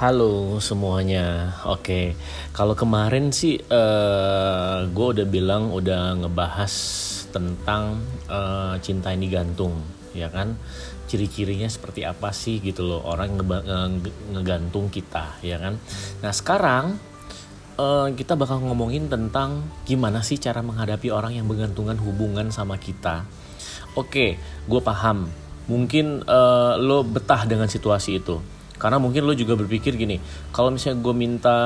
Halo semuanya. Oke, kalau kemarin sih uh, gue udah bilang udah ngebahas tentang uh, cinta ini gantung, ya kan? Ciri-cirinya seperti apa sih gitu loh orang nge ngegantung kita, ya kan? Nah sekarang uh, kita bakal ngomongin tentang gimana sih cara menghadapi orang yang bergantungan hubungan sama kita. Oke, gue paham. Mungkin uh, lo betah dengan situasi itu karena mungkin lo juga berpikir gini kalau misalnya gue minta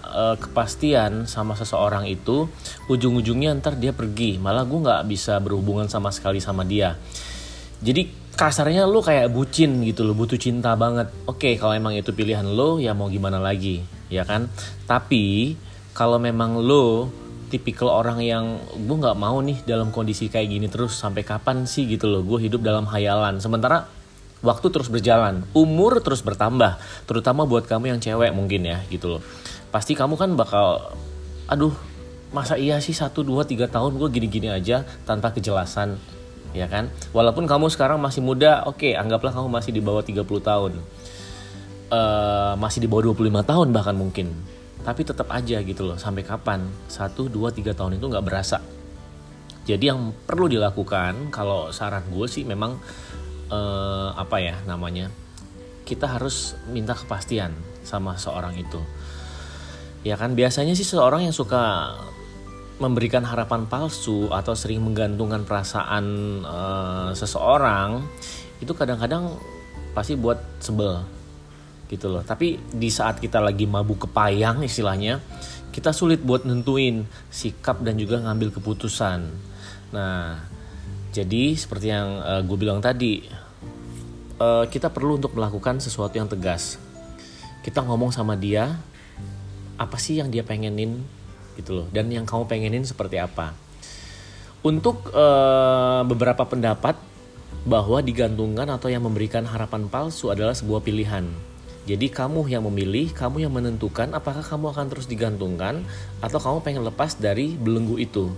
uh, kepastian sama seseorang itu ujung-ujungnya ntar dia pergi. Malah gue nggak bisa berhubungan sama sekali sama dia. Jadi kasarnya lo kayak bucin gitu lo butuh cinta banget. Oke kalau emang itu pilihan lo ya mau gimana lagi ya kan? Tapi kalau memang lo tipikal orang yang gue nggak mau nih dalam kondisi kayak gini terus sampai kapan sih gitu loh? Gue hidup dalam hayalan sementara waktu terus berjalan, umur terus bertambah, terutama buat kamu yang cewek mungkin ya gitu loh. Pasti kamu kan bakal, aduh masa iya sih satu dua tiga tahun gue gini-gini aja tanpa kejelasan ya kan? Walaupun kamu sekarang masih muda oke okay, anggaplah kamu masih di bawah 30 tahun. Uh, masih di bawah 25 tahun bahkan mungkin. Tapi tetap aja gitu loh sampai kapan? Satu dua tiga tahun itu nggak berasa. Jadi yang perlu dilakukan kalau saran gue sih memang uh, apa ya namanya kita harus minta kepastian sama seorang itu. Ya kan biasanya sih seorang yang suka memberikan harapan palsu atau sering menggantungkan perasaan uh, seseorang itu kadang-kadang pasti buat sebel gitu loh. Tapi di saat kita lagi mabuk kepayang istilahnya kita sulit buat nentuin sikap dan juga ngambil keputusan. Nah jadi seperti yang uh, gue bilang tadi, uh, kita perlu untuk melakukan sesuatu yang tegas. Kita ngomong sama dia, apa sih yang dia pengenin gitu loh, dan yang kamu pengenin seperti apa. Untuk uh, beberapa pendapat bahwa digantungkan atau yang memberikan harapan palsu adalah sebuah pilihan. Jadi kamu yang memilih, kamu yang menentukan apakah kamu akan terus digantungkan atau kamu pengen lepas dari belenggu itu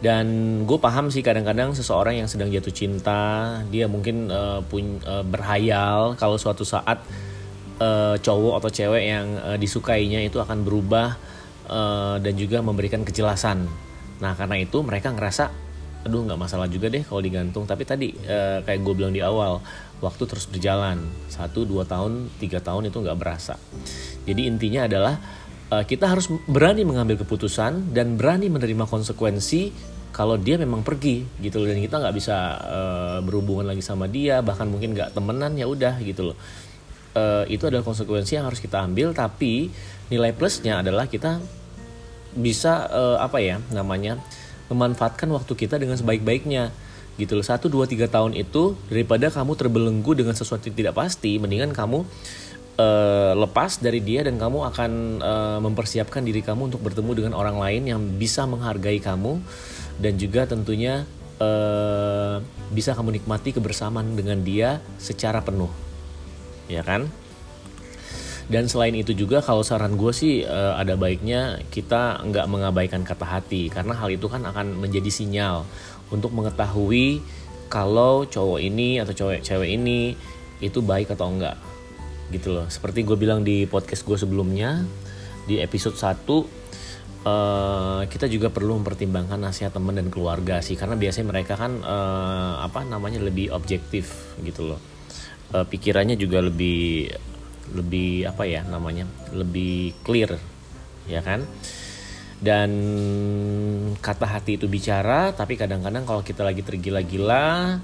dan gue paham sih kadang-kadang seseorang yang sedang jatuh cinta dia mungkin uh, pun uh, berhayal kalau suatu saat uh, cowok atau cewek yang uh, disukainya itu akan berubah uh, dan juga memberikan kejelasan. Nah karena itu mereka ngerasa aduh nggak masalah juga deh kalau digantung. Tapi tadi uh, kayak gue bilang di awal waktu terus berjalan. Satu dua tahun tiga tahun itu nggak berasa. Jadi intinya adalah uh, kita harus berani mengambil keputusan dan berani menerima konsekuensi kalau dia memang pergi gitu loh. Dan kita nggak bisa uh, berhubungan lagi sama dia bahkan mungkin nggak temenan ya udah gitu loh. Uh, itu adalah konsekuensi yang harus kita ambil tapi nilai plusnya adalah kita bisa uh, apa ya namanya memanfaatkan waktu kita dengan sebaik-baiknya gitu loh. Satu dua tiga tahun itu daripada kamu terbelenggu dengan sesuatu yang tidak pasti mendingan kamu uh, lepas dari dia dan kamu akan uh, mempersiapkan diri kamu untuk bertemu dengan orang lain yang bisa menghargai kamu dan juga tentunya uh, bisa kamu nikmati kebersamaan dengan dia secara penuh. Ya kan? Dan selain itu juga kalau saran gue sih uh, ada baiknya kita nggak mengabaikan kata hati karena hal itu kan akan menjadi sinyal untuk mengetahui kalau cowok ini atau cowok cewek ini itu baik atau enggak gitu loh. Seperti gue bilang di podcast gue sebelumnya di episode 1 uh, eh, kita juga perlu mempertimbangkan nasihat teman dan keluarga sih. Karena biasanya mereka kan uh, apa namanya lebih objektif gitu loh. Uh, pikirannya juga lebih lebih apa ya namanya lebih clear ya kan? Dan kata hati itu bicara tapi kadang-kadang kalau kita lagi tergila-gila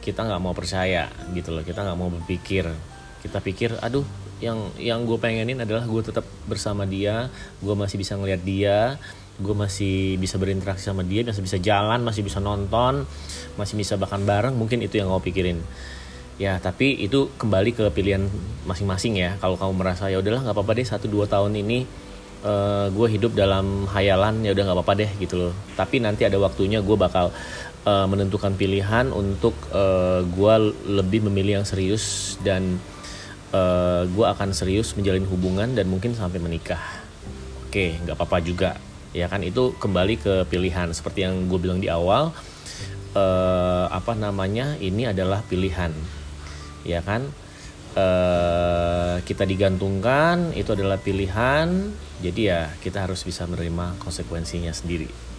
kita nggak mau percaya gitu loh. Kita nggak mau berpikir kita pikir aduh yang yang gue pengenin adalah gue tetap bersama dia gue masih bisa ngeliat dia gue masih bisa berinteraksi sama dia masih bisa jalan masih bisa nonton masih bisa bahkan bareng. Mungkin itu yang gue pikirin. Ya tapi itu kembali ke pilihan masing-masing ya. Kalau kamu merasa ya udahlah nggak apa-apa deh satu dua tahun ini uh, eh, gue hidup dalam hayalan ya udah nggak apa-apa deh gitu loh. Tapi nanti ada waktunya gue bakal uh, menentukan pilihan untuk uh, gue lebih memilih yang serius dan uh, eh, gue akan serius menjalin hubungan dan mungkin sampai menikah. Oke nggak apa-apa juga. Ya kan itu kembali ke pilihan. Seperti yang gue bilang di awal uh, apa namanya ini adalah pilihan. Ya kan? Uh, kita digantungkan itu adalah pilihan. Jadi ya kita harus bisa menerima konsekuensinya sendiri